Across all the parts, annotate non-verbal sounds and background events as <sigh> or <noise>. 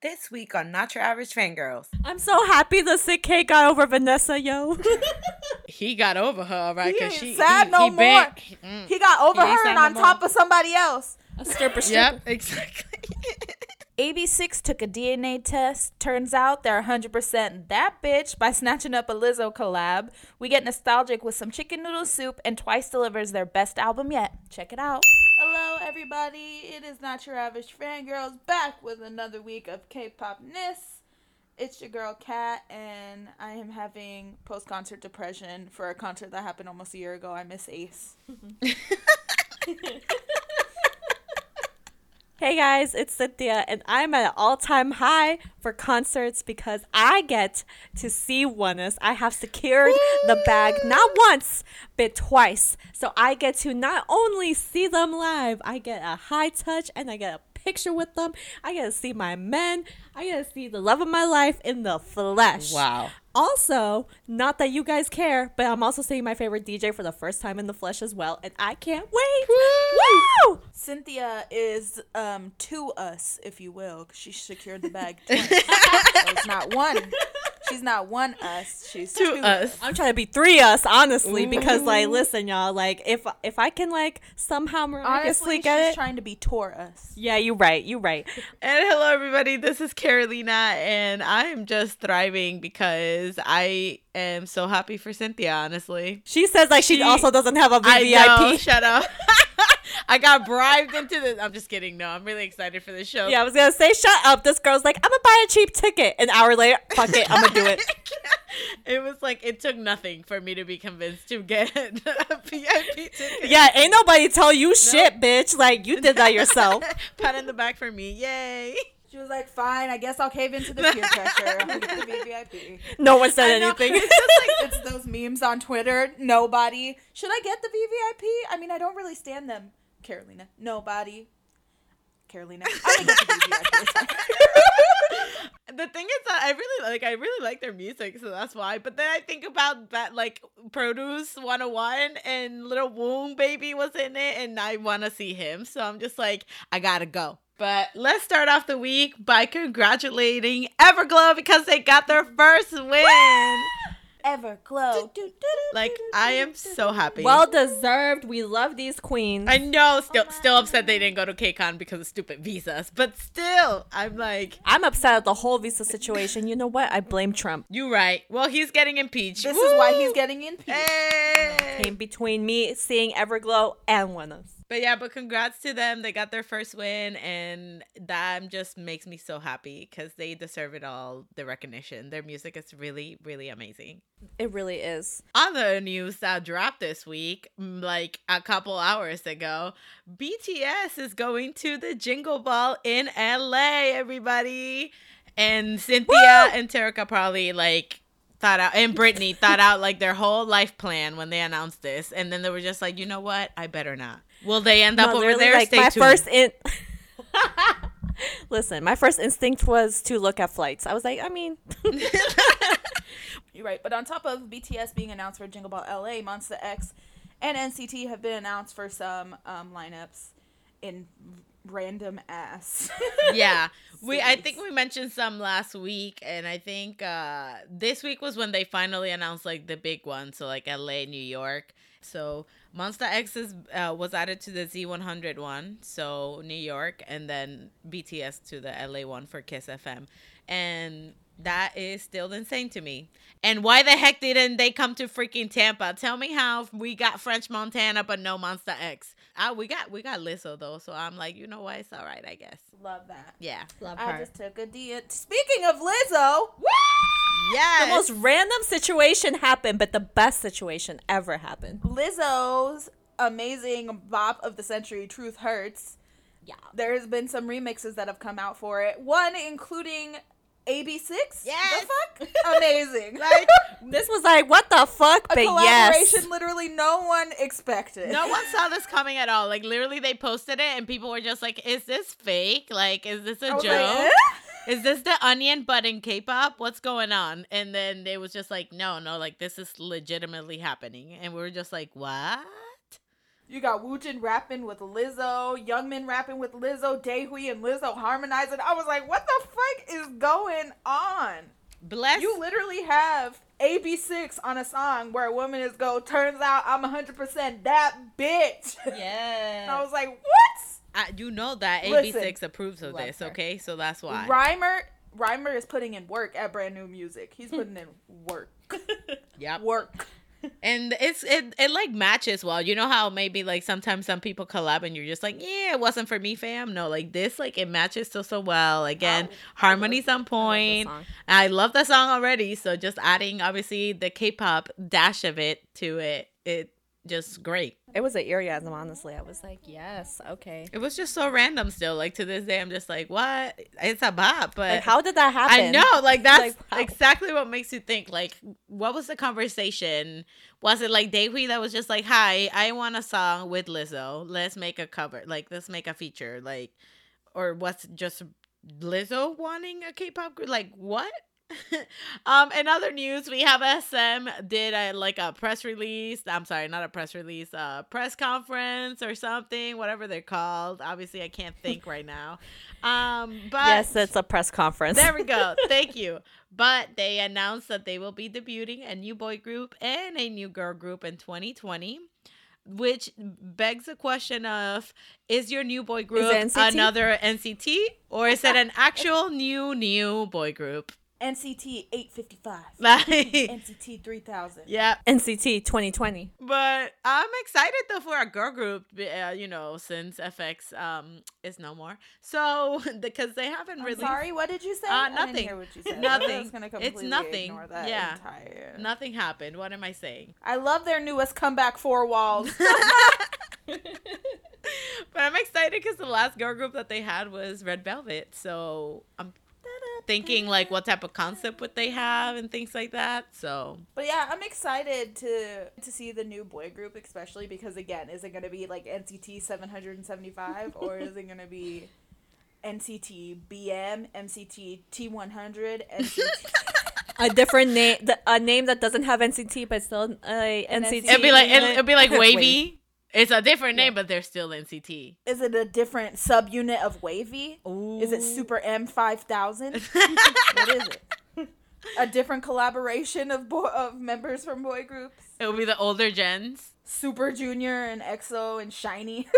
This week on Not Your Average Fangirls. I'm so happy the Sik-K got over Vanessa, yo. <laughs> He got over her, all right? He Because ain't she sad he, no he more. bent- mm. He got over He her and no on more. top of somebody else. A stripper <laughs> stripper. Yep, exactly. <laughs> AB6IX took a DNA test. Turns out they're 100% that bitch by snatching up a Lizzo collab. We get nostalgic with some chicken noodle soup, and Twice delivers their best album yet. Check it out. Hello, everybody. It is Not Your Average Fangirls back with another week of K pop ness. It's your girl Kat, and I am having post concert depression for a concert that happened almost a year ago. I miss Ace. <laughs> <laughs> Hey guys, it's Cynthia, and I'm at an all time high for concerts because I get to see ONEUS. I have secured the bag not once, but twice. So I get to not only see them live, I get a high touch and I get a picture with them. I get to see my men. I get to see the love of my life in the flesh. Wow. Also, not that you guys care, but I'm also seeing my favorite DJ for the first time in the flesh as well, and I can't wait. Woo! Cynthia is um to us, if you will, 'cause she secured the bag <laughs> twice. so it's not one. She's not one us. She's To two us. I'm trying to be three us, honestly, because like, listen, y'all, like, if if I can like somehow miraculously Honestly, she's get it, trying to be tour us. yeah, you're right, You're right. And hello, everybody. This is Carolina, and I am just thriving because I am so happy for Cynthia, honestly. She says like she, She- also doesn't have a VVIP. know, shut up. <laughs> <laughs> I got bribed into this. I'm just kidding. No, I'm really excited for this show. Yeah, I was gonna say, shut up. This girl's like, I'm gonna buy a cheap ticket. An hour later, fuck it, I'm gonna do it. <laughs> it was like it took nothing for me to be convinced to get <laughs> a VIP ticket. Yeah, ain't nobody tell you shit, bitch. Like you did that yourself. Pat in the back for me. Yay. She was like, "Fine, I guess I'll cave into the peer <laughs> pressure. I'm gonna get the VVIP." No one said anything. It's just like it's <laughs> those memes on Twitter. Nobody. Should I get the VVIP? I mean, I don't really stand them. Carolina. Nobody. Carolina. I'm get the VVIP. <laughs> The thing is that I really like I really like their music, so that's why. But then I think about that like Produce 101 and Little Wound Baby was in it and I wanna see him. So I'm just like, I gotta go. But let's start off the week by congratulating Everglow because they got their first win. Everglow. Like I am so happy. well deserved. We love these queens. I know, oh still still upset they didn't go to KCON because of stupid visas. But still, I'm like, I'm upset at the whole visa situation. You know what? I blame Trump. you right. Well, he's getting impeached. This is why he's getting impeached. Hey! Came between me seeing Everglow and Winners. But yeah, but congrats to them. They got their first win, and that just makes me so happy because they deserve it all the recognition. Their music is really, really amazing. It really is. Other news that dropped this week, like a couple hours ago, BTS is going to the Jingle Ball in LA, everybody. And Cynthia and Terika probably like thought out and Brittany thought out like their whole life plan when they announced this. And then they were just like, you know what? I better not. Will they end up No, over literally, there? like Stay my tuned. first in. <laughs> Listen, my first instinct was to look at flights. I was like, I mean, <laughs> You're right. But on top of BTS being announced for Jingle Ball LA, Monsta X and NCT have been announced for some um, lineups in random ass. <laughs> yeah we i think we mentioned some last week and i think uh this week was when they finally announced like the big one so like la new york so monsta x is uh, was added to the z100 one so new york and then bts to the la one for kiss fm and that is still insane to me. And why the heck didn't they come to freaking Tampa? Tell me how we got French Montana but no Monsta X. Ah, we got we got Lizzo though, so I'm like, you know what? It's all right, I guess. Love that. Yeah. love that. I just took a D. Speaking of Lizzo, Yes. The most random situation happened, but the best situation ever happened. Lizzo's amazing bop of the century, Truth Hurts. Yeah. There has been some remixes that have come out for it. One including AB6IX. Yes. The fuck? <laughs> Amazing. like This was like, what the fuck? a but collaboration yes. literally no one expected. no one saw this coming at all. Like literally they posted it and people were just like, Is this fake? Like, is this a I was joke? like, eh? Is this the onion but in K-pop? What's going on? And then they was just like, no, no, like this is legitimately happening. And we were just like, what? You got Woojin rapping with Lizzo, Youngmin rapping with Lizzo, Daehui and Lizzo harmonizing. I was like, what the fuck is going on? Bless. You literally have AB6IX on a song where a woman is go, turns out I'm 100% that bitch. <laughs> Yeah. I was like, what? I, you know that Listen. AB6IX approves of this, her. okay? So that's why. Rhymer, Rhymer is putting in work at brand new music. He's putting in work. <laughs> Yep. Work. And it's it it like matches well. You know how maybe like sometimes some people collab and you're just like, yeah, it wasn't for me, fam. No, like this, like it matches so so well. Again, oh, harmony's on point. I love the song already. So just adding obviously the K-pop dash of it to it, it just great. It was an eargasm, honestly. I was like, yes, okay. It was just so random. Still, like to this day, I'm just like, what? It's a bop, but Like, how did that happen? I know, <laughs> like that's Like, wow. exactly what makes you think. Like, what was the conversation? Was it like Daehui that was just like, "Hi, I want a song with Lizzo. Let's make a cover. Like, let's make a feature." Like, or what's just Lizzo wanting a K-pop group? Like, what? <laughs> um, in other news, we have SM did a like a press release. I'm sorry, not a press release, a press conference or something, whatever they're called. Obviously, I can't think right now. Um, but Yes, it's a press conference. there we go. <laughs> Thank you. But they announced that they will be debuting a new boy group and a new girl group in 2020, which begs the question of is your new boy group NCT? another NCT or is it an actual new new boy group? NCT 855. <laughs> NCT 3000. yeah, NCT 2020. but I'm excited though for a girl group, uh, you know, since f(x) um is no more. So <laughs> because they haven't I'm really sorry, what did you say? Uh, I didn't nothing. hear what you said. Nothing. <laughs> I was gonna It's nothing. ignore that Yeah. entire- nothing happened. What am I saying? I love their newest comeback four walls. But I'm excited because the last girl group that they had was Red Velvet. So I'm thinking like what type of concept would they have and things like that. So But yeah, I'm excited to to see the new boy group, especially because again, is it gonna be like NCT 775 or is it gonna be NCT BM, NCT T100, NCT? <laughs> A different name, a name that doesn't have NCT, but still uh, NCT. it'd be like it'd, it'd be like <laughs> WayV. It's a different name, but they're still NCT. is it a different subunit of WayV? Is it Super M 5000? <laughs> what is it? A different collaboration of bo- of members from boy groups? It will be the older gens. Super Junior and EXO and SHINee. <laughs>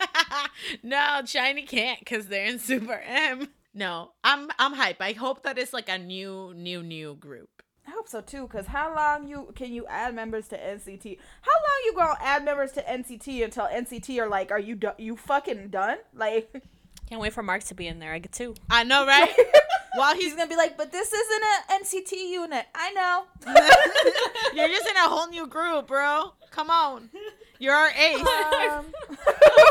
<laughs> no, SHINee can't because they're in Super M. No, I'm I'm hype. I hope that it's like a new new new group. I hope so too, cause how long you can you add members to NCT? How long you gonna add members to NCT until NCT are like, are you do- you fucking done? Like <laughs> Can't wait for Mark to be in there. I get two. I know, right? <laughs> While he's he's gonna be like, but this isn't an NCT unit. I know. <laughs> you're just in a whole new group, bro. Come on, you're our ace. Um,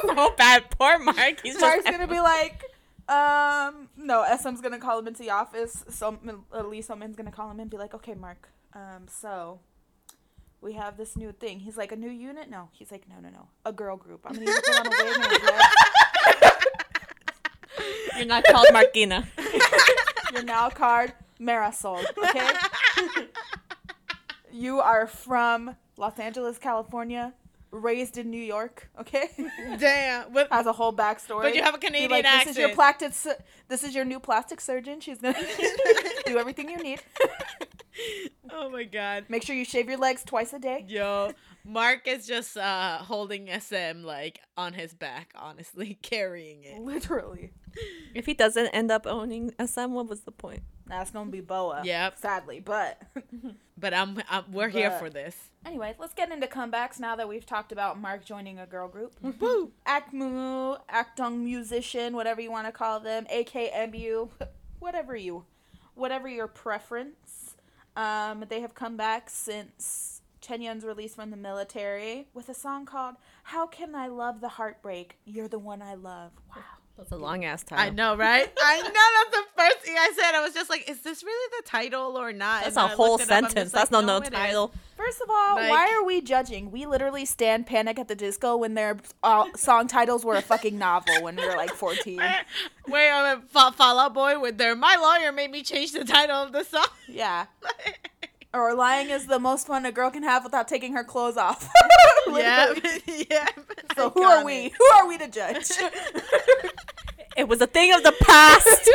so bad. Poor Mark. He's Mark's gonna be like, um, no, SM's gonna call him into the office. So at least someone's gonna call him and be like, okay, Mark, um, so we have this new thing. He's like, a new unit? No. He's like, no, no, no, a girl group. I'm gonna need you to put on a wig and a dress. <laughs> You're not called Markina. <laughs> You're now called Marisol. Okay. <laughs> you are from Los Angeles, California. Raised in New York, okay? <laughs> Damn. But, Has a whole backstory. but you have a Be Canadian like, accent. this is your plastic. su- This is your new plastic surgeon. She's gonna <laughs> do everything you need. <laughs> oh my god. Make sure you shave your legs twice a day. Yo, Mark is just uh holding SM like on his back, honestly, carrying it. Literally. If he doesn't end up owning SM, what was the point? That's gonna be Boa. Yep. Sadly, but <laughs> But I'm, I'm we're here for this. anyway, let's get into comebacks now that we've talked about Mark joining a girl group. <laughs> Woo. Akmu, Akdong musician, whatever you want to call them, AKMU, <laughs> whatever you, whatever your preference. Um, they have come back since Chanhyuk's release from the military with a song called "How Can I Love the Heartbreak? You're the One I Love." Wow. That's a long ass time. I know, right? <laughs> I know that's the first thing I said. I was just like, is this really the title or not? That's And a whole looked it up, I'm sentence. like, That's not no is. title. First of all, Like- why are we judging? We literally stand Panic at the Disco when their uh, song titles were a fucking novel when we were like 14. Wait, I'm a Fa- Fall Out Boy with their My Lawyer made me change the title of the song. Yeah. <laughs> Or lying is the most fun a girl can have without taking her clothes off. <laughs> yeah, <laughs> yeah. So who are we? Who are we to judge? <laughs> It was a thing of the past.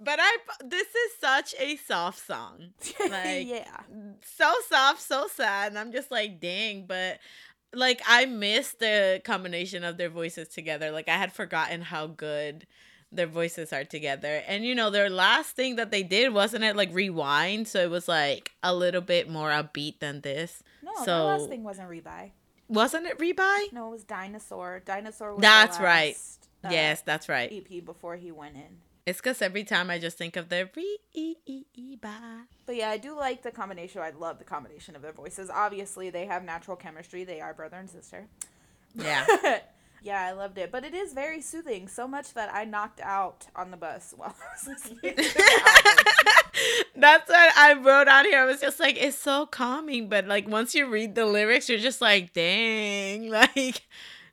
but I this is such a soft song. Like yeah. so soft, so sad. And I'm just like, dang, but like I miss the combination of their voices together. Like I had forgotten how good their voices are together. And you know, their last thing that they did wasn't it like rewind, so it was like a little bit more upbeat than this. No, so the last thing wasn't Re-Bye. wasn't it Re-Bye? No, it was Dinosaur. Dinosaur was That's the right. uh, yes, that's right. EP before he went in. It's because every time I just think of the re-e-e-e-bye. But yeah, I do like the combination. I love the combination of their voices. Obviously, they have natural chemistry. They are brother and sister. Yeah. <laughs> yeah, I loved it. But it is very soothing, so much that I knocked out on the bus <laughs> while I was <laughs> listening to the album. That's what I wrote on here. I was just like, it's so calming, but like once you read the lyrics, you're just like, dang, <laughs> like.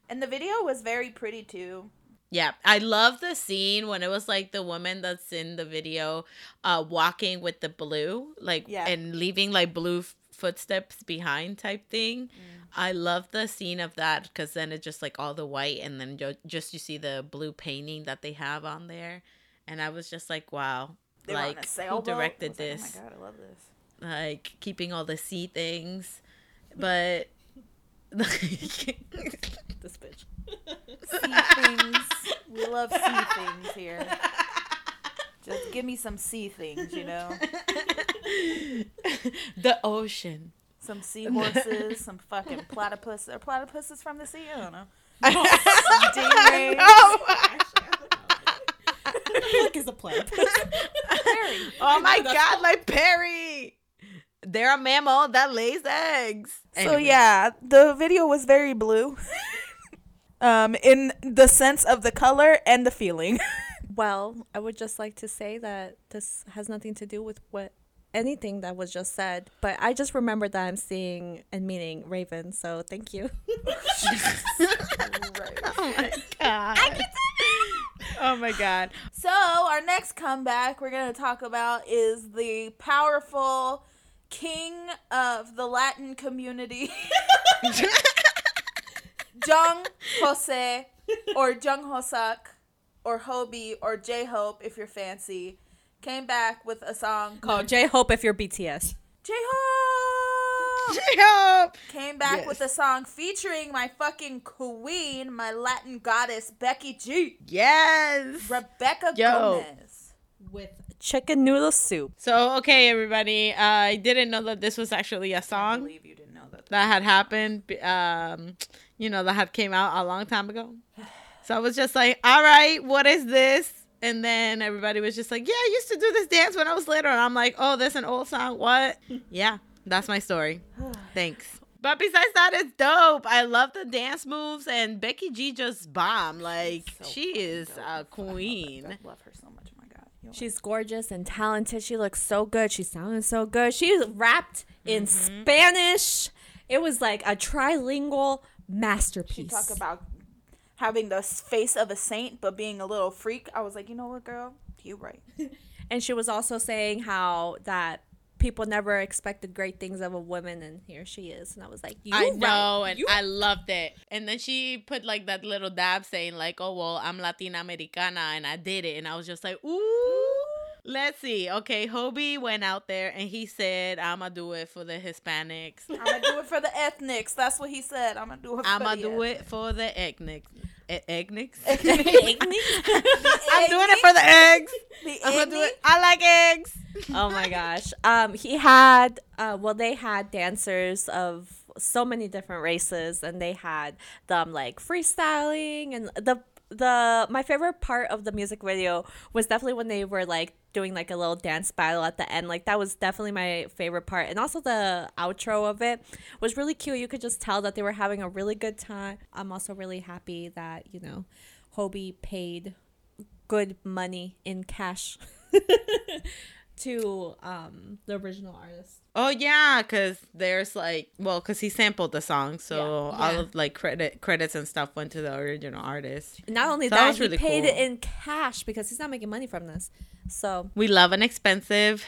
And the video was very pretty too. Yeah, I love the scene when it was like the woman that's in the video, uh, walking with the blue, like, Yeah. and leaving like blue f- footsteps behind type thing. I love the scene of that because then it's just like all the white, and then jo- just you see the blue painting that they have on there, and I was just like, wow, They were on like a who sailboat. I directed was like, this? oh my god, I love this. like keeping all the sea things, but <laughs> <laughs> this bitch. Sea things. We love sea things here. Just give me some sea things, you know. <laughs> the ocean. Some <laughs> seahorses, some fucking platypus. Are platypuses from the sea? I don't know. <laughs> Stingrays. <laughs> Fuck is a plant. Perry. Oh my god, like Perry. They're a mammal that lays eggs. So Anyway. yeah, the video was very blue. um, in the sense of the color and the feeling. Well, I would just like to say that this has nothing to do with what anything that was just said, but I just remember that I'm seeing and meeting Ravn, so thank you. <laughs> Oh my god. Oh my god. So our next comeback we're gonna talk about is the powerful king of the Latin community, <laughs> Jung Jose, or Jung Hoseok, or Hobie, or J Hope if you're fancy, came back with a song Call called J Hope if you're BTS. J Hope. Help. Came back Yes. with a song featuring my fucking queen, my Latin goddess Becky G, Yes. Rebecca Yo. Gomez. With chicken noodle soup. So okay, everybody. Uh, I didn't know that this was actually a song believe you didn't know that. that had happened. Um, you know that had came out a long time ago. So I was just like, all right, what is this? And then everybody was just like, yeah, I used to do this dance when I was little. And I'm like, oh, that's an old song. What? yeah, that's my story. <sighs> Thanks. But besides that, it's dope. I love the dance moves, and Becky G just bomb. Like So she fucking is dope. a I love- queen. I love her so much. Oh my god. Yo. She's gorgeous and talented. She looks so good. She sounded so good. She rapped in mm-hmm. Spanish. It was like a trilingual She masterpiece. talk about having the face of a saint but being a little freak. I was like, you know what, girl, you right. <laughs> and she was also saying how that people never expected great things of a woman, and here she is. And I was like, you I right. know, and You I loved it. And then she put like that little dab saying like, "Oh well, I'm Latina Americana," and I did it, and I was just like, "Ooh." Let's see. Okay, Hobie went out there and he said, "I'ma do it for the Hispanics. I'm gonna do it for the ethnics. That's what he said. I'm gonna do it. For I'ma the do eth- it for the ethnics. E- ethnics. <laughs> <laughs> I'm doing it for the eggs. The I'm gonna do it. I like eggs. <laughs> Oh my gosh. Um, he had, uh, well, they had dancers of so many different races, and they had them like freestyling, and the the my favorite part of the music video was definitely when they were like doing like a little dance battle at the end. Like that was definitely my favorite part. And also the outro of it was really cute. You could just tell that they were having a really good time. I'm also really happy that you know hobie paid good money in cash <laughs> to um the original artist Oh yeah, cause there's like, well, cause he sampled the song, so Yeah. all Yeah. of like credit credits and stuff went to the original artist. not only So that that, was he really paid cool. it in cash because he's not making money from this so We love an expensive.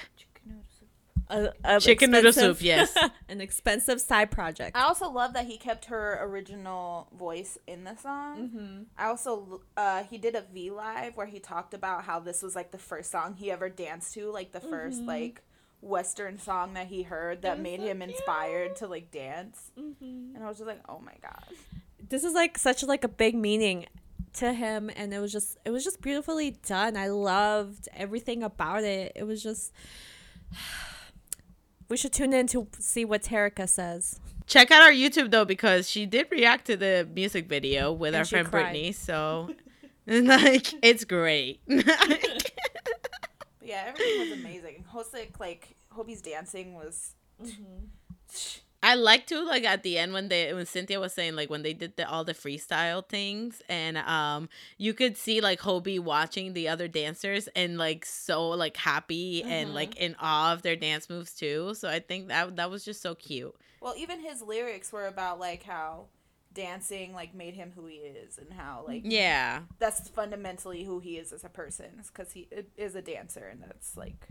A, a Chicken noodle soup, yes. <laughs> an expensive side project. I also love that he kept her original voice in the song. Mm-hmm. I also uh, he did a V live where he talked about how this was like the first song he ever danced to, like the first like Western song that he heard that Mm-hmm. made so him inspired to like dance. Mhm. And I was just like, oh my god. This is like such like a big meaning to him, and it was just it was just beautifully done. I loved everything about it. It was just. <sighs> We should tune in to see what Terica says. Check out our YouTube though because she did react to the music video with And our friend cried. Brittany. So, <laughs> <laughs> like, it's great. <laughs> Yeah, everything was amazing. Hoseok, like Hobie's dancing was. Mm-hmm. I like to like at the end when they when Cynthia was saying like when they did the all the freestyle things and um you could see like Hobie watching the other dancers and like so like happy and Mhm. like in awe of their dance moves too. So I think that that was just so cute. Well, even his lyrics were about like how dancing like made him who he is and how like Yeah. that's fundamentally who he is as a person because he is a dancer and that's like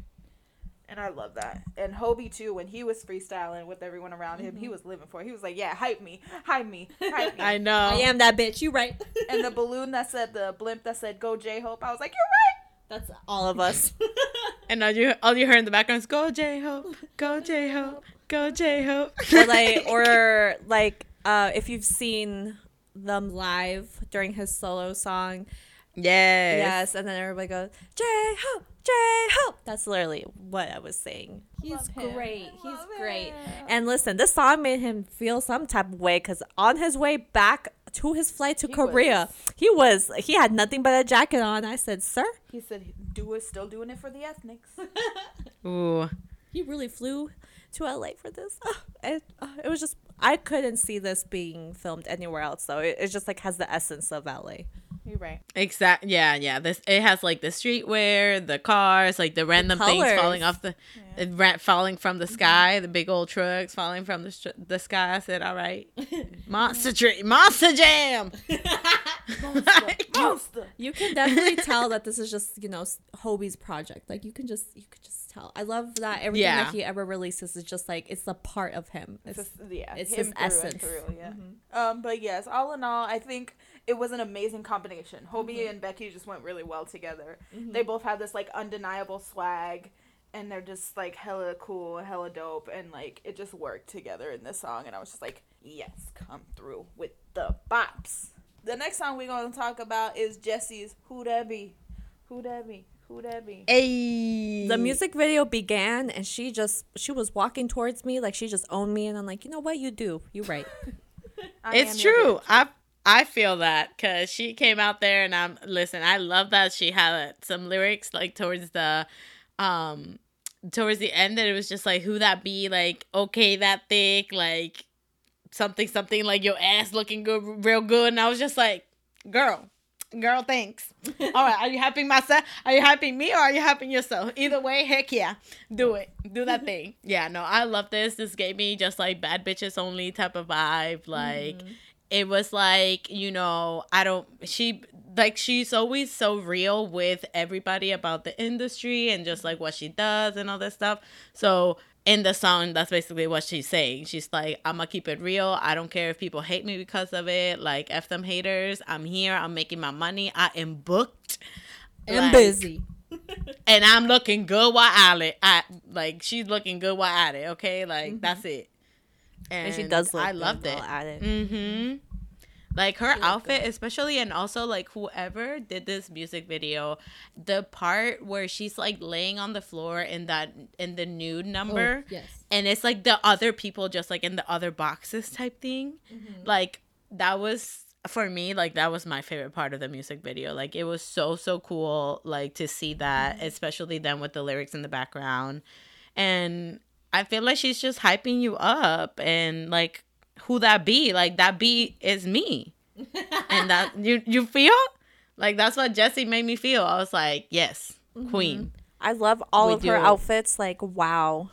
and i love that and hobie too when he was freestyling with everyone around him he was living for it he was like yeah hype me hype me hype me <laughs> I know. I am that bitch. You right? <laughs> and the balloon that said the blimp that said go j-hope i was like you're right." That's all of us. <laughs> And all you all you heard in the background is go J Hope, go J Hope, go J Hope. or like or like uh if you've seen them live during his solo song yes. yes and then everybody goes j hope j hope that's literally what i was saying. He's great. He's great. him. and listen this song made him feel some type of way because on his way back to his flight to He korea he was he had nothing but a jacket on. I said sir? He said do it still doing it for the ethnics. <laughs> Ooh. he really flew to LA for this. <laughs> It, uh, it was just I couldn't see this being filmed anywhere else though. It, it just like has the essence of LA. you're right Exact. Yeah, yeah. This it has like the streetwear, the cars, like the random things falling off the, it ra- falling from the mm-hmm. sky, the big old trucks falling from the the sky. I said, all right, <laughs> monster tree, monster jam. <laughs> <laughs> <laughs> monster You can definitely tell that this is just you know Hobie's project. Like you can just you could just tell. I love that everything Yeah. that he ever releases is just like it's a part of him. It's, It's just- yeah, it's him his essence. through, yeah. Mm-hmm. Um, but yes, all in all, I think it was an amazing combination. Hobie mm-hmm. and Becky just went really well together. Mm-hmm. They both have this like undeniable swag, and they're just like hella cool, hella dope, and like it just worked together in this song. And I was just like, yes, come through with the bops. The next song we're gonna talk about is Jessi's "Who That Be," "Who That Be," "Who That Be." Hey. the music video began and she just she was walking towards me like she just owned me and I'm like you know what you do you right. <laughs> It's true. I I feel that because she came out there and I'm listen. I love that she had some lyrics like towards the um towards the end that it was just like who that be like okay that thick like something something like your ass looking good real good. And I was just like girl girl thanks. <laughs> All right are you hyping myself? Are you hyping me or are you hyping yourself? Either way heck yeah do it. Do that thing. <laughs> Yeah no I love this. This gave me just like bad bitches only type of vibe. Like mm-hmm. it was like you know i don't she like she's always so real with everybody about the industry and just like what she does and all this stuff. So in the song that's basically what she's saying. She's like i'm gonna keep it real. I don't care if people hate me because of it. Like f them haters. I'm here. I'm making my money. I am booked. I'm Like, busy. <laughs> and i'm looking good while at it I, like she's looking good while at it okay? Like that's it. And, she does look i good loved it. at it. Mm-hmm. Like her outfit, especially, and also like whoever did this music video, the part where she's like laying on the floor in that in the nude number, yes. and it's like the other people just like in the other boxes type thing. Like that was for me, like that was my favorite part of the music video. Like it was so so cool, like to see that, especially then with the lyrics in the background, and I feel like she's just hyping you up and like who that be like that be is me <laughs> and that you you feel like that's what jessi made me feel i was like yes queen I love all We of her outfits. Like, wow.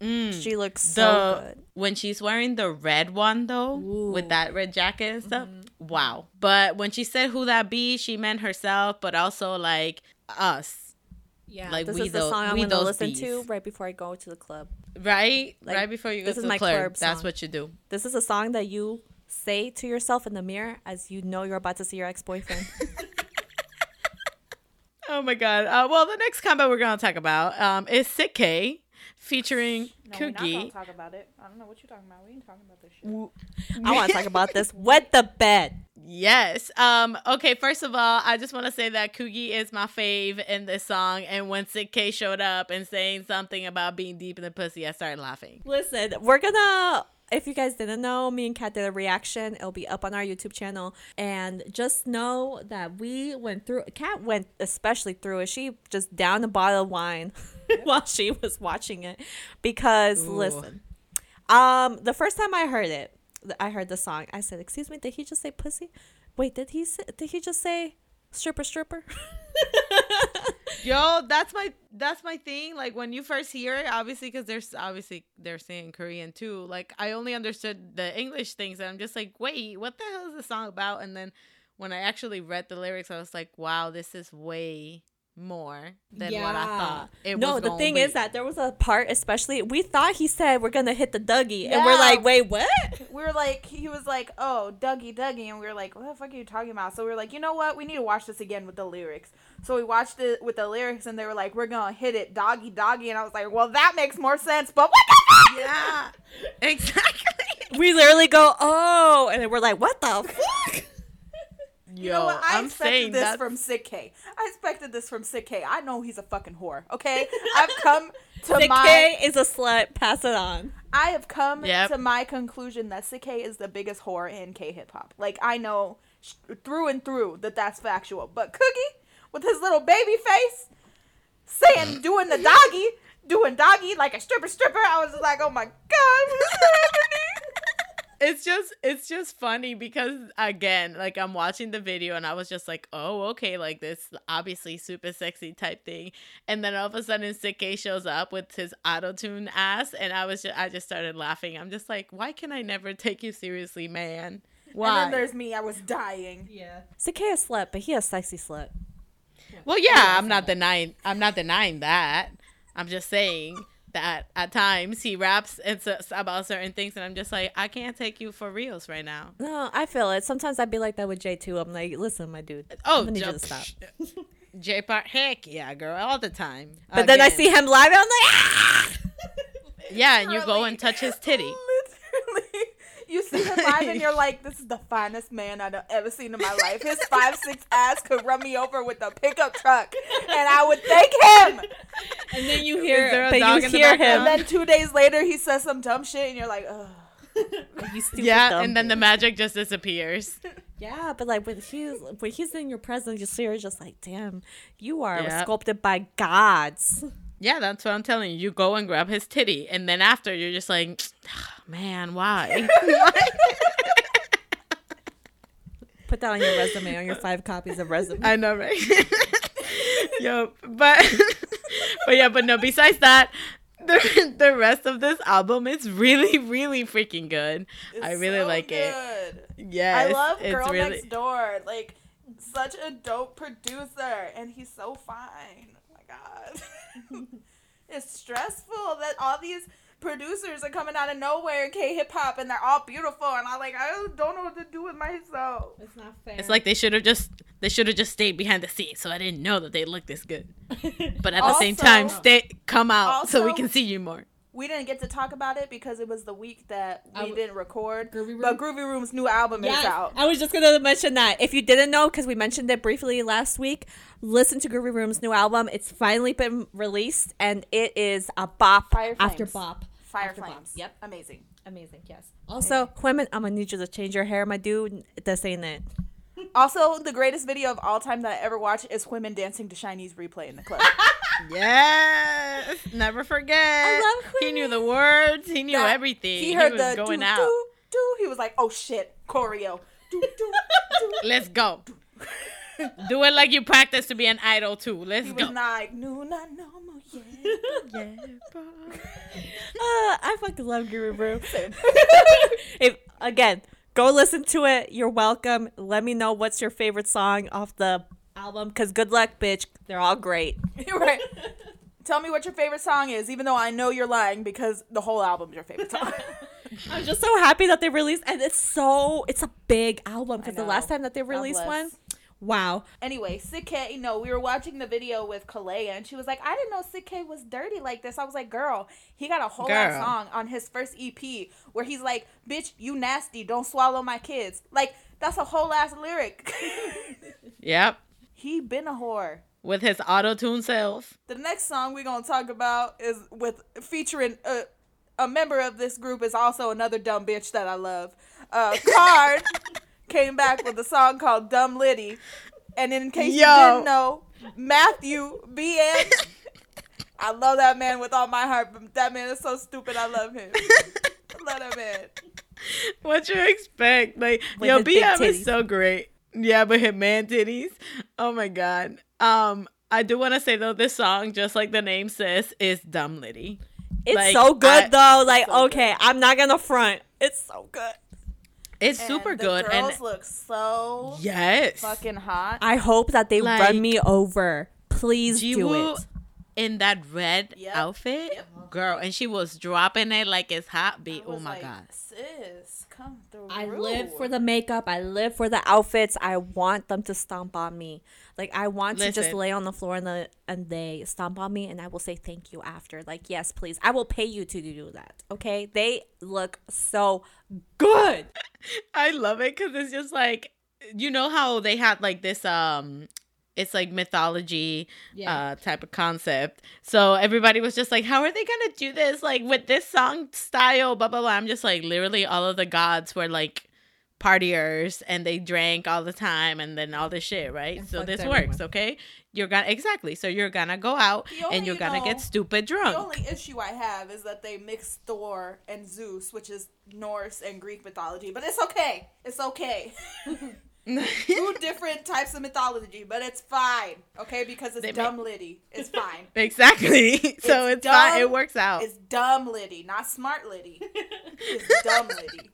Mm. She looks the so good. when she's wearing the red one though with that red jacket and stuff wow but when she said who that be she meant herself but also like us Yeah. like, this we is the song I'm going to those listen to right before I go to the club. Right, Like, right before you go this to is the my club. club That's what you do. This is a song that you say to yourself in the mirror as you know you're about to see your ex boyfriend. <laughs> <laughs> Oh my god. Uh, well, the next combo we're gonna talk about um, is Sik-K featuring No, we're not gonna talk about it. I don't know what you're talking about. We ain't talking about this shit. I want to talk about this. Wet the bed. Yes. Um. Okay. First of all, I just want to say that Coogie is my fave in this song, and when Sik-K showed up and saying something about being deep in the pussy, I started laughing. Listen, we're gonna. If you guys didn't know, me and Kat did a reaction. It'll be up on our YouTube channel. And just know that we went through. Kat went especially through it. She just downed a bottle of wine <laughs> while she was watching it. Because Ooh. listen, um, the first time I heard it, I heard the song. I said, "Excuse me, did he just say pussy? Wait, did he say, did he just say stripper stripper?" <laughs> Yo, <laughs> that's my that's my thing. Like when you first hear it, obviously, because there's obviously they're saying Korean too. Like I only understood the English things, and I'm just like, wait, what the hell is the song about? And then when I actually read the lyrics, I was like, wow, this is way more than what I thought. It no, was the thing be. is that there was a part, especially we thought he said we're gonna hit the Dougie, and we're like, wait, what? We were like, he was like, oh, Dougie, Dougie. And we were like, what the fuck are you talking about? So we were like, you know what? We need to watch this again with the lyrics. So we watched it with the lyrics and they were like, we're going to hit it, doggy, doggy. And I was like, well, that makes more sense. But what the fuck? yeah, <laughs> exactly. We literally go, oh, and then we're like, what the fuck? You know what? I I'm expected saying this that's from Sik-K. I expected this from Sik-K. I know he's a fucking whore. Okay, I've come <laughs> to The my. K is a slut. Pass it on. I have come Yep. to my conclusion that Sik-K is the biggest whore in K hip hop. Like I know sh- through and through that that's factual. But Coogie with his little baby face saying <laughs> doing the doggy, doing doggy like a stripper stripper. I was like, oh my god, what is happening? It's just it's just funny because again like i'm watching the video and i was just like oh okay like this obviously super sexy type thing and then all of a sudden Sik-K shows up with his auto-tune ass and i was just i just started laughing i'm just like why can i never take you seriously man why And then there's me. I was dying. Yeah. Sik-K a slut, but he a sexy slut. well yeah i'm not denying i'm not denying that i'm just saying that at times he raps and s- about certain things and i'm just like i can't take you for reals right now No, I feel it. Sometimes I'd be like that with jay too. I'm like, listen, my dude. Oh, need you to stop. Jay Park, heck yeah, girl, all the time. But then I see him live, and I'm like, ah! yeah, and you <laughs> go and touch his titty. Literally. You see him live and you're like, this is the finest man I've ever seen in my life. His five six ass could run me over with a pickup truck, and I would thank him. And then you hear, there a but you in the hear And him. background? then two days later, he says some dumb shit, and you're like, ugh. You stupid Yeah, dumb and then the magic just disappears. Yeah, but like when he's when he's in your presence, you see her just like, damn, you are Yep. sculpted by gods. Yeah, that's what I'm telling you. You go and grab his titty, and then after you're just like, man, why? <laughs> Put that on your resume, on your five copies of resume. I know, right? <laughs> Yo, but <laughs> but yeah, but no. Besides that, the the rest of this album is really, really freaking good. I really so like it. good. Yes, I love it's Girl really. Next Door. Like, such a dope producer, and he's so fine. My <laughs> god. it's stressful that all these producers are coming out of nowhere in K hip hop, and they're all beautiful, and I like I don't know what to do with myself. It's not fair. It's like they should have just they should have just stayed behind the scenes, so I didn't know that they looked this good. But at the same time, stay come out so we can see you more. We didn't get to talk about it because it was the week that we I w- didn't record. Groovy But Room? Groovy Room's new album is out. I was just gonna mention that. If you didn't know, because we mentioned it briefly last week, listen to Groovy Room's new album. It's finally been released, and it is a bop Fire after Flames. bop. Fire After Flames. Bombs. Yep. Amazing. Amazing, yes. Also, Hwimin, I'm gonna need you to change your hair, my dude. That's ain't it. <laughs> Also, the greatest video of all time that I ever watched is Hwimin dancing to Chinese replay in the club. <laughs> Yes, never forget. love he knew the words. He knew That- everything. He heard was the going do, out. do, do. He was like, oh shit, choreo. Do, do, do. Let's go. <laughs> Do it like you practice to be an idol too. Let's He go. was like, no, not no more, yeah. <laughs> yeah, bro. <laughs> Uh, I fucking love Groovy Room. if again, go listen to it. You're welcome. Let me know what's your favorite song off the album. Cause good luck, bitch. They're all great. You're right. To Tell me what your favorite song is, even though I know you're lying because the whole album's your favorite song. <laughs> I'm just so happy that they released, and it's so it's a big album because the last time that they released one, wow. anyway, Sik-K, you know, we were watching the video with Kalea, and she was like, I didn't know Sik-K was dirty like this. I was like, girl, he got a whole ass Girl. song on his first EP where he's like, bitch, you nasty, don't swallow my kids. Like, that's a whole ass lyric. <laughs> Yep. he been a whore. With his auto tune self. The next song we're gonna talk about is with featuring a, a member of this group is also another dumb bitch that I love. Uh, <laughs> KARD came back with a song called "Dumb Litty," and in case you didn't know, Matthew BM. I love that man with all my heart, but that man is so stupid. I love him. <laughs> I love that man. What you expect? Like, With yo, his big BM is so great. Yeah, but his man titties. Oh my god. Um, I do want to say though, this song, just like the name says, is dumb litty. It's Like, so good I- though. Like, So okay, I'm not gonna front. It's so good. It's And super the good, Girls and look so yes, fucking hot. I hope that they Like- run me over. Please do it. in that red Yep. outfit, Yep. girl, and she was dropping it like it's hot beat. Oh my like, god. sis, come through. I live for the makeup. I live for the outfits. I want them to stomp on me. Like I want to just lay on the floor and the and they stomp on me and I will say thank you after. Like yes, please. I will pay you to do that. Okay? They look so good. <laughs> I love it because it's just like you know how they had like this um it's like mythology uh type of concept. So everybody was just like, How are they gonna do this like with this song style? Blah blah blah. I'm just like literally all of the gods were like partiers and they drank all the time and then all this shit, right? And so this everyone. works, okay? You're gonna exactly. So you're gonna go out only, and you're you gonna know, get stupid drunk. The only issue I have is that they mix Thor and Zeus, which is Norse and Greek mythology, but it's okay. It's okay. <laughs> Two different types of mythology, but it's fine. Okay, because it's They dumb Litty. It's fine. <laughs> exactly. <laughs> so It's it's, fine. It works out. It's dumb Litty, not smart Litty. <laughs> It's dumb Litty.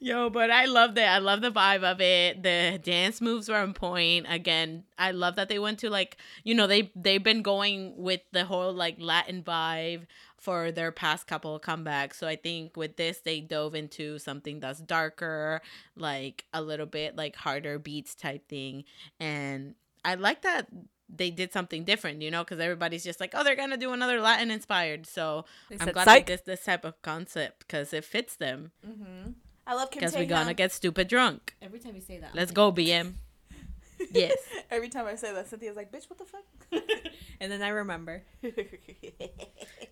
Yo, but I loved it. I love the vibe of it. The dance moves were on point. Again, I love that they went to like, you know, they they've been going with the whole like Latin vibe for their past couple of comebacks. So I think with this they dove into something that's darker, like a little bit like harder beats type thing. And I like that they did something different, you know, because everybody's just like, oh, they're gonna do another Latin inspired. So They I'm glad "Psych." they did this type of concept because it fits them. Mm-hmm. I love Because we're gonna get stupid drunk. Every time you say that. Let's go, BM. Yes. <laughs> Every time I say that, Cynthia's like, "Bitch, what the fuck?" <laughs> And then I remember. <laughs> I love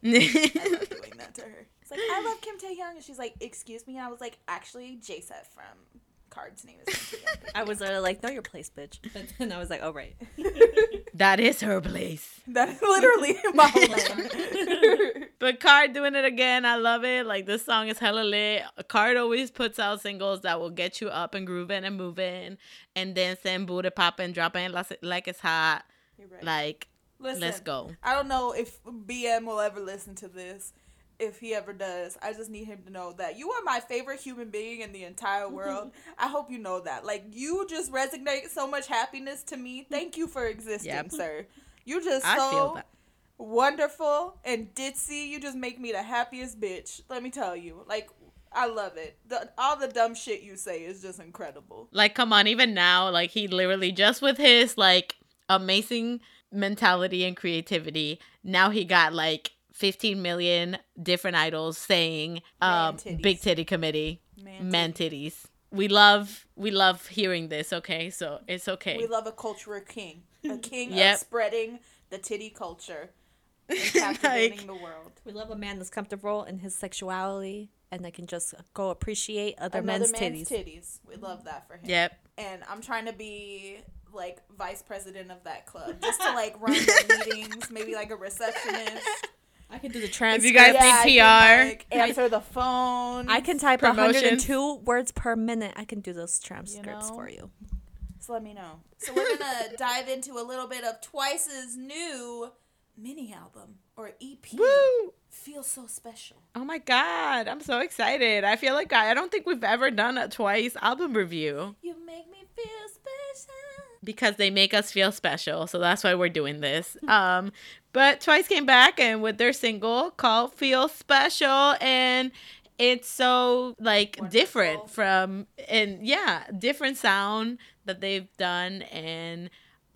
doing that to her. It's like, I love Kim Tae Young. And she's like, excuse me. And I was like, actually, J.Seph from KARD's name is Kim Tae Young. I was literally like, know your place, bitch. <laughs> But then I was like, oh, right. <laughs> that is her place. that is literally my <laughs> homeland. But KARD doing it again. I love it. Like this song is hella lit. Card always puts out singles that will get you up and grooving and moving and dancing, booty popping, dropping like- like it's hot. You're right. Like, Listen, let's go. I don't know if BM will ever listen to this. If he ever does, I just need him to know that you are my favorite human being in the entire world. <laughs> I hope you know that. Like you just resonate so much happiness to me. Thank you for existing, Yep. sir. You just I so wonderful and ditzy. You just make me the happiest bitch. Let me tell you. Like I love it. The, all the dumb shit you say is just incredible. Like, come on, even now, like he literally just with his like amazing mentality and creativity, now he got like 15 million different idols saying um big titty committee, Man, man titties. We love we love hearing this, okay? So it's okay. we love a culture king. A king Yep. of spreading the titty culture <laughs> and captivating the world. We love a man that's comfortable in his sexuality and that can just go appreciate other Another men's, man's titties. titties. We love that for him. yep. And I'm trying to be like vice president of that club, just to like run the <laughs> meetings, maybe like a receptionist. I can do the transcripts. If you guys Yeah, I need can, PR, like, answer the phone. I can type Promotions. 102 words per minute. I can do those transcripts know? for you. So let me know. So we're gonna <laughs> dive into a little bit of Twice's new mini album or EP. woo! Feels so special. Oh my god, I'm so excited. I feel like I, I don't think we've ever done a twice album review You make me feel special. because they make us feel special. So that's why we're doing this. <laughs> Um But Twice came back and with their single called Feel Special and it's so like Wonderful. different from and yeah, different sound that they've done and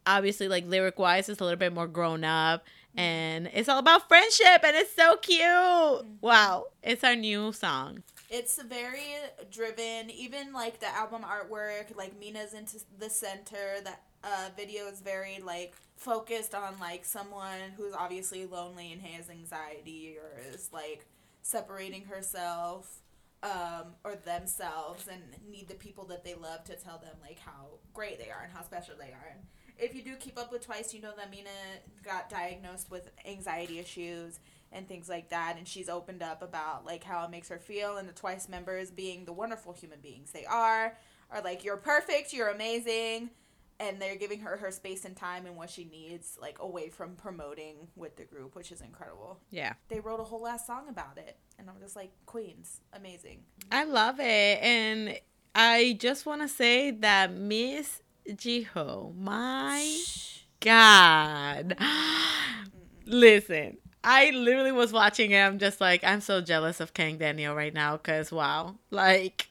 obviously like lyric wise it's a little bit more grown up mm-hmm. and it's all about friendship and it's so cute. Mm-hmm. Wow. It's our new song. It's very driven. Even like the album artwork, like Mina's into the center. The uh, video is very like focused on like someone who's obviously lonely and has anxiety or is like separating herself um, or themselves and need the people that they love to tell them like how great they are and how special they are. And if you do keep up with Twice, you know that Mina got diagnosed with anxiety issues and things like that and she's opened up about like how it makes her feel and the twice members being the wonderful human beings they are are like you're perfect you're amazing and they're giving her her space and time and what she needs like away from promoting with the group which is incredible Yeah. they wrote a whole last song about it and i'm just like queens amazing I love it. And I just want to say that Miss Jihyo, my God. <gasps> Listen, I literally was watching it. I'm just like, I'm so jealous of Kang Daniel right now because, wow, like,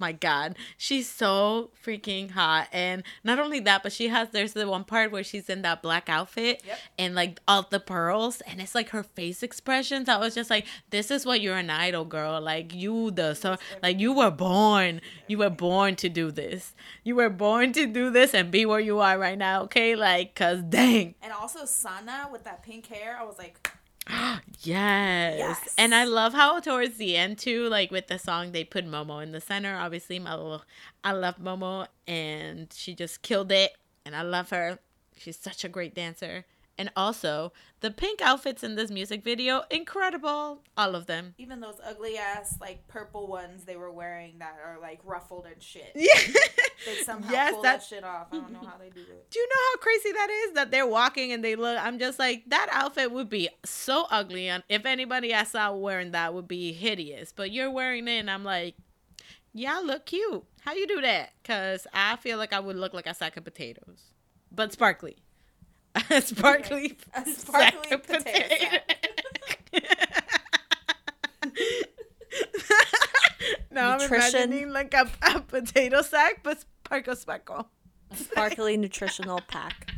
my God, she's so freaking hot. And not only that, but she has, there's the one part where she's in that black outfit Yep. and like all the pearls, and it's like her face expressions. I was just like, this is what you're an idol, girl. Like, you, the, so, like, you were born, you were born to do this. You were born to do this and be where you are right now, okay? Like, cause dang. and also sana with that pink hair i was like Yes. <gasps> Yes. And I love how towards the end too, like with the song, they put Momo in the center. Obviously, I love Momo, and she just killed it, and I love her. She's such a great dancer. And also, the pink outfits in this music video, incredible. All of them. even those ugly ass like purple ones they were wearing that are like ruffled and shit Yeah. they <laughs> somehow Yes, pull that- shit off i don't know how they do it Do you know how crazy that is? That they're walking and they look. I'm just like that outfit would be so ugly, and if anybody I saw wearing that would be hideous. But you're wearing it, and I'm like, yeah, I look cute. How you do that? Cause I feel like I would look like a sack of potatoes, but sparkly, <laughs> a sparkly, <laughs> A sparkly of potato <laughs> now I'm Nutrition. imagining like a, a potato sack, but sparkle sparkle. Sparkly nutritional pack.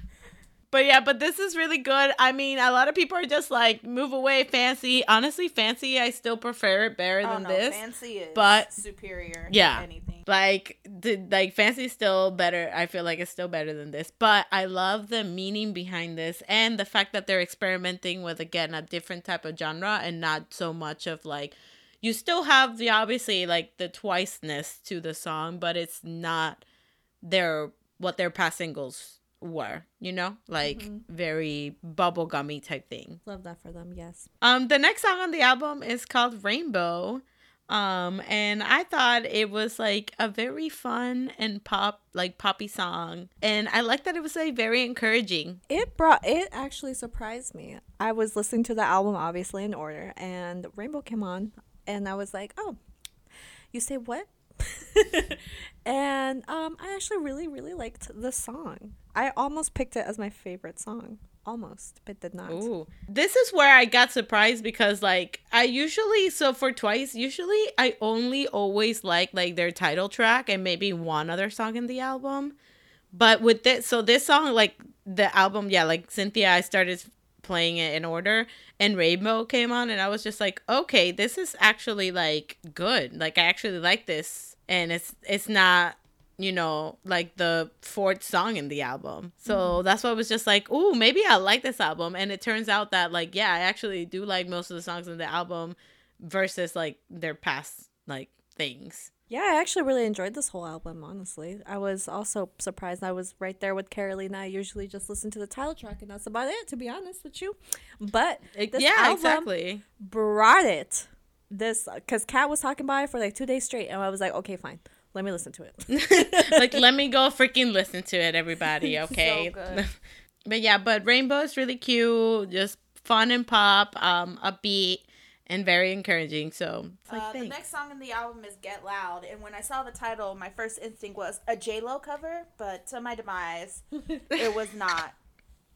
But yeah, but this is really good. I mean, a lot of people are just like move away, fancy. Honestly, fancy, I still prefer it better Oh than no, this. fancy is but- superior. Yeah. to anything. Like, the, like fancy is still better. I feel like it's still better than this. But I love the meaning behind this and the fact that they're experimenting with again a different type of genre and not so much of like you still have the obviously like the twiceness to the song, but it's not their what their past singles were. You know, like very bubblegummy type thing. Love that for them. Yes. Um, the next song on the album is called Rainbow. Um, and I thought it was like a very fun and pop, like poppy song. And I like that it was like very encouraging. It brought it actually surprised me. I was listening to the album obviously in order and Rainbow came on and I was like, "Oh, you say what?" <laughs> and um I actually really really liked the song. I almost picked it as my favorite song. Almost, but did not. Ooh. This is where I got surprised because like I usually so for twice, usually I only always like like their title track and maybe one other song in the album. But with this so this song like the album, yeah, like Cynthia I started playing it in order and Rainbow came on and I was just like, "Okay, this is actually like good. Like I actually like this." And it's it's not you know, like the fourth song in the album. So mm-hmm. that's why I was just like, ooh, maybe I like this album. And it turns out that, like, yeah, I actually do like most of the songs in the album versus like their past like things. Yeah, I actually really enjoyed this whole album, honestly. I was also surprised. I was right there with Carolina. I usually just listen to the title track, and that's about it, to be honest with you. But It- this yeah, album exactly. brought it. This, because Kat was talking about it for like two days straight, and I was like, okay, fine. Let me listen to it. <laughs> like, let me go freaking listen to it, everybody. <laughs> Okay. good. <laughs> but yeah, but Rainbow is really cute, just fun and pop, um, upbeat, and very encouraging. So like, Uh, the next song in the album is "Get Loud," and when I saw the title, my first instinct was a J Lo cover, but to my demise, it was not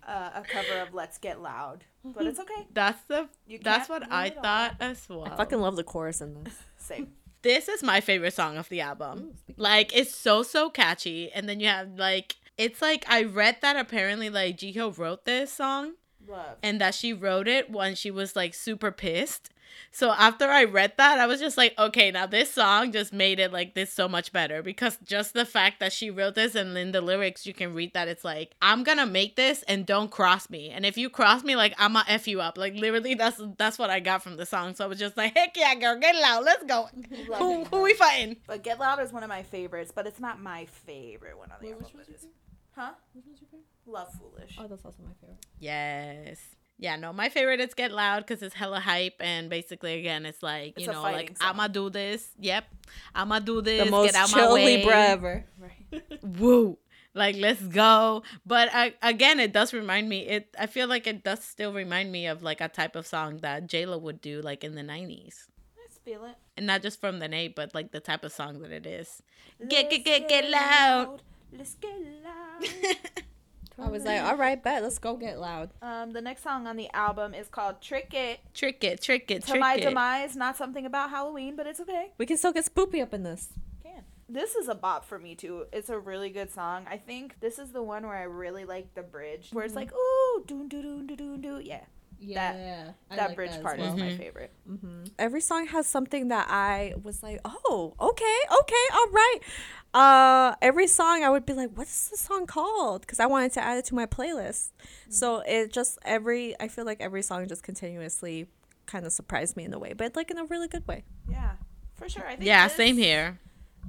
uh, a cover of "Let's Get Loud." but it's okay. That's the You that's what I thought as well. I fucking love the chorus in this. Same. This is my favorite song of the album. Like it's so so catchy, and then you have like it's like I read that apparently like Jihyo wrote this song Love. and that she wrote it when she was like super pissed. So after I read that, I was just like, okay, now this song just made it like this so much better because just the fact that she wrote this and in the lyrics you can read that it's like, I'm gonna make this and don't cross me. And if you cross me, like I'ma F you up. Like literally that's that's what I got from the song. So I was just like, heck yeah, girl, get loud, let's go. <laughs> Love Who who we fighting? But Get Loud is one of my favorites, but it's not my favorite one on the album. but it's- Huh? Which one's your favorite? Love Foolish. Oh, that's also my favorite. Yes. Yeah, no, my favorite is Get Loud because it's hella hype and basically again it's like, you know, like song. I'ma do this. Yep. I'ma do this. The most get out my chill way. Libra ever. Right. <laughs> Woo. Like let's go. But I, again, it does remind me it I feel like it does still remind me of like a type of song that J-Lo would do like in the 90s. Let's feel it. And not just from the name, but like the type of song that it is. Get get get get loud. Let's get loud. <laughs> I was like, all right, bet, let's go get loud. um, the next song on the album is called "Trick It." trick it, trick it, To trick my it. demise, not something about Halloween, but it's okay. We can still get spoopy up in this. Can. This is a bop for me too. It's a really good song. I think this is the one where I really like the bridge, where it's like, ooh, doon doon doon doon doon doon. Yeah, Yeah, that bridge part is my Mhm. favorite. Every song has something that I was like, oh, okay, okay, all right. Uh, every song I would be like, what's the song called? Because I wanted to add it to my playlist. So it just every I feel like every song just continuously kind of surprised me in a way, but like in a really good way. Yeah, for sure. I think. Yeah, this- same here.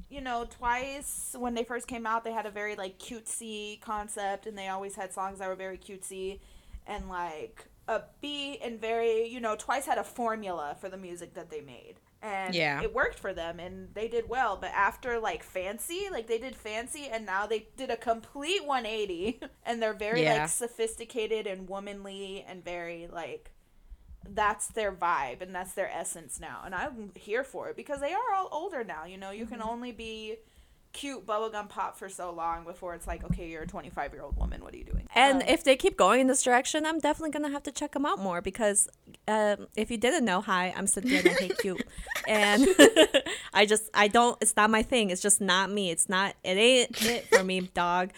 you know, twice when they first came out, they had a very like cutesy concept, and they always had songs that were very cutesy and like upbeat and very, you know, twice had a formula for the music that they made. And Yeah. it worked for them and they did well. But after like Fancy, like they did Fancy and now they did a complete 180 <laughs> and they're very Yeah. like sophisticated and womanly and very like that's their vibe and that's their essence now. And I'm here for it because they are all older now. You know, you can mm-hmm. only be cute bubblegum pop for so long before it's like, okay, you're a 25 year old woman. What are you doing? And Um, if they keep going in this direction, I'm definitely gonna have to check them out more because um, if you didn't know, hi, I'm Cynthia <laughs> and I hate cute, and I just I don't. It's not my thing. It's just not me. It's not. It ain't it for me, dog.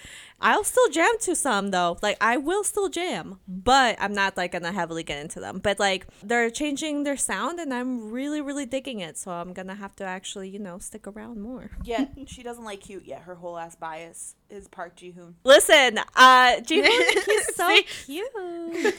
I'll still jam to some though. Like I will still jam, but I'm not like gonna heavily get into them. But like they're changing their sound, and I'm really really digging it. So I'm gonna have to actually you know stick around more. yeah, she doesn't like cute yet. Her whole ass bias is Park Ji Hoon. Listen, uh, Ji Hoon <laughs> he's so cute,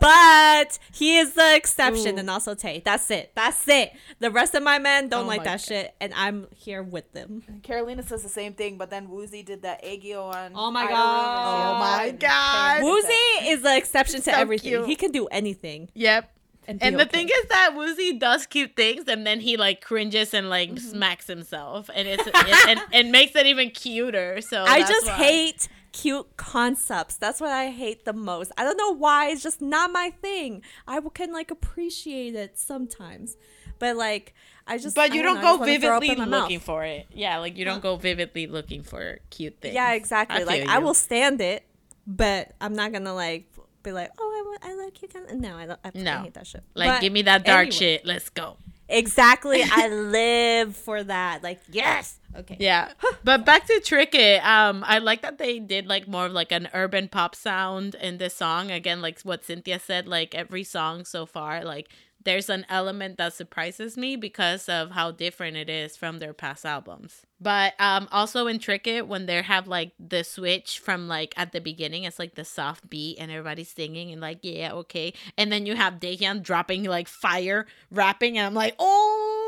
but he is the exception, Ooh. and also Tay. That's it. That's it. The rest of my men don't Oh like that God. shit, and I'm here with them. Carolina says the same thing, but then Woozi did that Aegyo on. Oh my Idol God. Oh my God. Woozi is the exception to So everything. cute. He can do anything. Yep. And, be And the okay. thing is that Woozi does cute things, and then he like cringes and like Mm-hmm. smacks himself, and it's it, and, and makes it even cuter. So I that's just why. hate cute concepts. That's what I hate the most. I don't know why. It's just not my thing. I w- can like appreciate it sometimes, but like I just. But you know, don't, I just go wanna throw up vividly in my mouth. looking for it. Yeah, like you don't go vividly looking for cute things. Yeah, exactly. I like feel I will stand it, but I'm not gonna like be like, oh, I, I like you. No, I don't. I, I No. hate that shit. Like, But give me that dark anyway. shit. Let's go. Exactly. I <laughs> live for that. Like yes. Okay. Yeah. <laughs> but back to Trick It. Um, I like that they did like more of like an urban pop sound in this song. Again, like what Cynthia said, like every song so far, like there's an element that surprises me because of how different it is from their past albums. But um also in Trick It, when they have like the switch from like at the beginning, it's like the soft beat and everybody's singing and like, yeah, okay. And then you have Dahyun dropping like fire rapping and I'm like, oh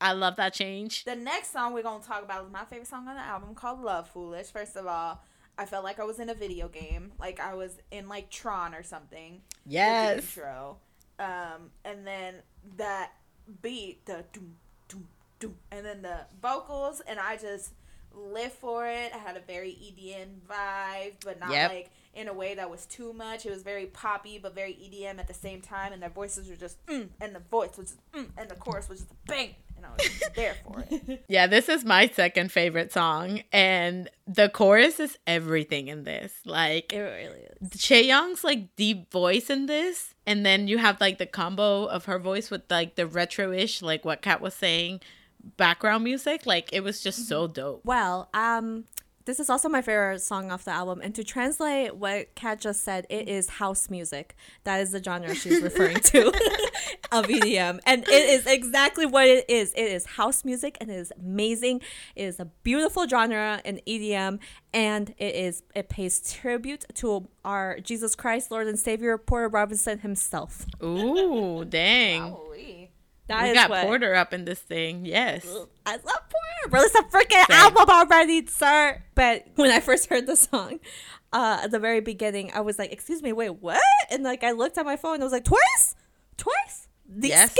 I love that change. The next song we're gonna talk about is my favorite song on the album called Love Foolish. First of all, I felt like I was in a video game, like I was in like Tron or something. Yes. intro. Um, and then that beat, the doom, doom, doom, and then the vocals, and I just live for it. I had a very EDM vibe, but not Yep. like in a way that was too much. It was very poppy, but very EDM at the same time, and their voices were just, mm, and the voice was just, mm, and the chorus was just bang. And I was there for it. <laughs> Yeah, this is my second favorite song, and the chorus is everything in this. Like It really is. Chaeyoung's like deep voice in this, and then you have like the combo of her voice with like the retro-ish, like what Kat was saying, background music. Like it was just so dope. Well, um, this is also my favorite song off the album. And to translate what Kat just said, it is house music. That is the genre she's referring to <laughs> <laughs> of EDM. And it is exactly what it is. It is house music and it is amazing. It is a beautiful genre in EDM and it is it pays tribute to our Jesus Christ, Lord and Savior, Porter Robinson himself. Ooh, dang. That we is got what- Porter up in this thing. Yes. I love Porter. Release a freaking Same. album already, sir. But when I first heard the song, uh, at the very beginning, I was like, "Excuse me, wait, what?" And like, I looked at my phone. and I was like, "Twice, twice, Yes.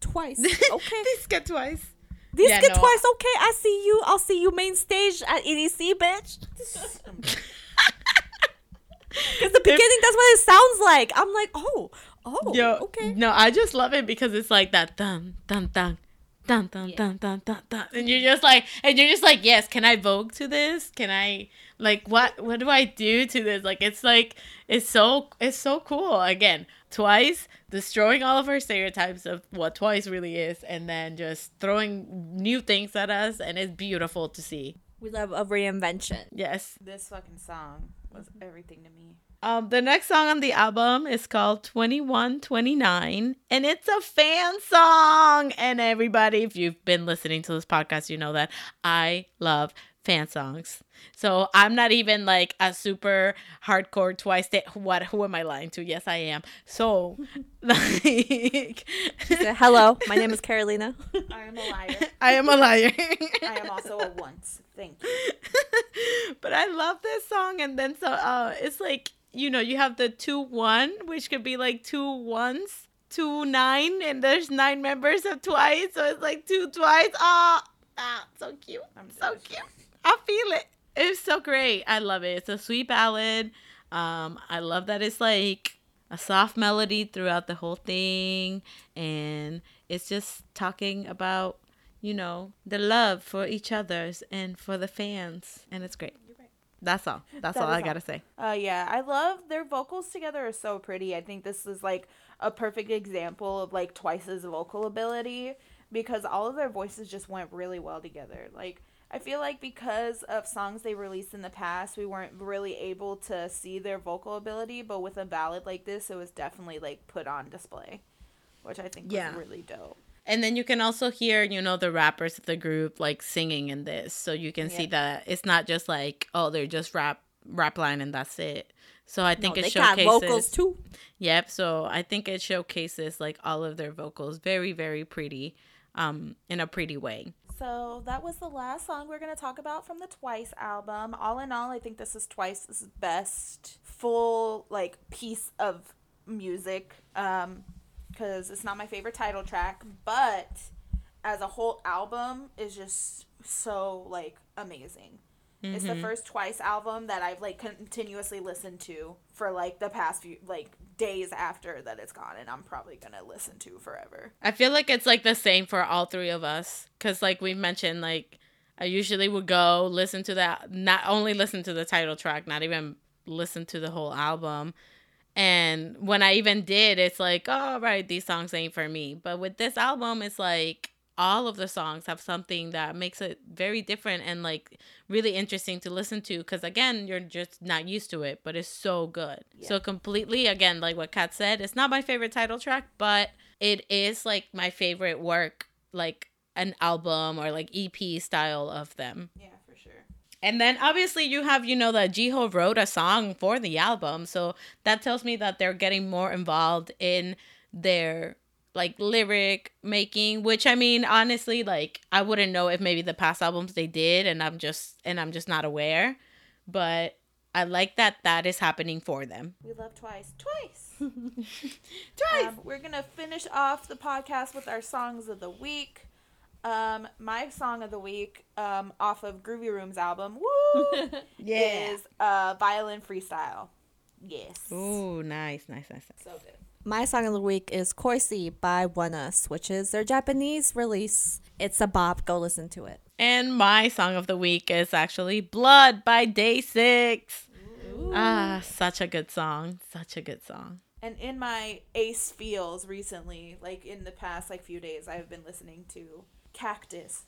Twice. <laughs> Okay. Diska twice. Diska yeah, no. twice. Okay, I see you. I'll see you main stage at EDC, bitch. <laughs> Because the beginning, that's what it sounds like. I'm like, oh, oh, Yo, okay. No, I just love it because it's like that dun dun dun dun dun yeah. dun dun dun dun, and you're just like, and you're just like, yes, can I vogue to this? Can I like what? What do I do to this? Like, it's like it's so it's so cool. Again, twice destroying all of our stereotypes of what twice really is, and then just throwing new things at us, and it's beautiful to see. We love a reinvention. Yes. This fucking song was everything to me. Um, the next song on the album is called 2129, and it's a fan song. And everybody, if you've been listening to this podcast, you know that I love fan songs. So I'm not even like a super hardcore twice. Sta- what? Who am I lying to? Yes, I am. So, <laughs> like, So, hello, my name is Carolina. <laughs> I am a liar. I am a liar. I am also a once. Thank you. <laughs> but I love this song, and then so uh, it's like you know you have the two one, which could be like two ones, two nine, and there's nine members of Twice, so it's like two Twice. Oh, ah, so cute, I'm so so cute. I feel it. It's so great. I love it. It's a sweet ballad. Um, I love that it's like a soft melody throughout the whole thing, and it's just talking about you know the love for each other's and for the fans, and it's great. That's all. That's That all I all. gotta say. Uh, yeah, I love their vocals together are so pretty. I think this is like a perfect example of like Twice's vocal ability because all of their voices just went really well together. Like I feel like because of songs they released in the past, we weren't really able to see their vocal ability, but with a ballad like this, it was definitely like put on display, which I think Yeah. was really dope. And then you can also hear, you know, the rappers of the group like singing in this, so you can see that it's not just like oh they're just rap rap line and that's it. So I think No, it they got showcases. vocals too. Yep. So I think it showcases like all of their vocals very very pretty, um, in a pretty way. So that was the last song we're going to talk about from the Twice album. All in all, I think this is Twice's best full like piece of music um cuz it's not my favorite title track, but as a whole album is just so like amazing. It's the mm-hmm. first Twice album that I've like continuously listened to for like the past few like days after that it's gone and I'm probably going to listen to forever. I feel like it's like the same for all three of us because, like we mentioned, like I usually would go listen to that, not only listen to the title track, not even listen to the whole album. And when I even did, it's like, oh, right, these songs ain't for me. But with this album, it's like all of the songs have something that makes it very different and like really interesting to listen to because again you're just not used to it but it's so good so completely again like what kat said it's not my favorite title track but it is like my favorite work like an album or like ep style of them Yeah, for sure. and then obviously you have, you know, that Jihyo wrote a song for the album. So that tells me that they're getting more involved in their like lyric making, which I mean, honestly, like I wouldn't know if maybe the past albums they did and I'm just and I'm just not aware. But I like that that is happening for them. We love twice. Twice. <laughs> Twice. Um, we're gonna finish off the podcast with our songs of the week. Um, my song of the week, um, off of Groovy Room's album, woo, <laughs> yeah. is uh, Violin Freestyle. Yes. Ooh, nice, nice, nice. nice. So good. My song of the week is Koisi by ONEUS, which is their Japanese release. It's a bop. Go listen to it. And my song of the week is actually Blood by Day Six. Ah, such a good song. Such a good song. And in my ace feels recently, like in the past like few days, I've been listening to Cactus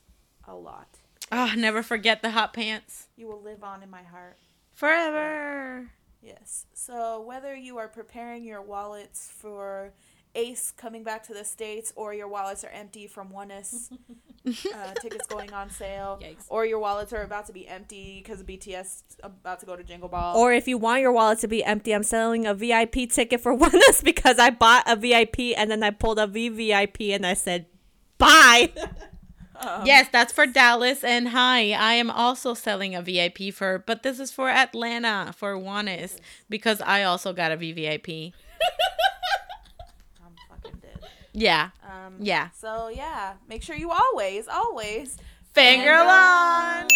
a lot. Ah, never forget the hot pants. You will live on in my heart. Forever. Yes. So whether you are preparing your wallets for Ace coming back to the States or your wallets are empty from ONEUS <laughs> uh, tickets going on sale, Yikes. or your wallets are about to be empty because BTS about to go to Jingle Ball. Or if you want your wallet to be empty, I'm selling a VIP ticket for <laughs> ONEUS because I bought a VIP and then I pulled a VVIP and I said, bye. <laughs> yes, that's for Dallas. And hi, I am also selling a VIP for, but this is for Atlanta for ONEUS because I also got a VVIP. <laughs> I'm fucking dead. Yeah. Um, Yeah. So yeah, make sure you always, always Finger Finger line.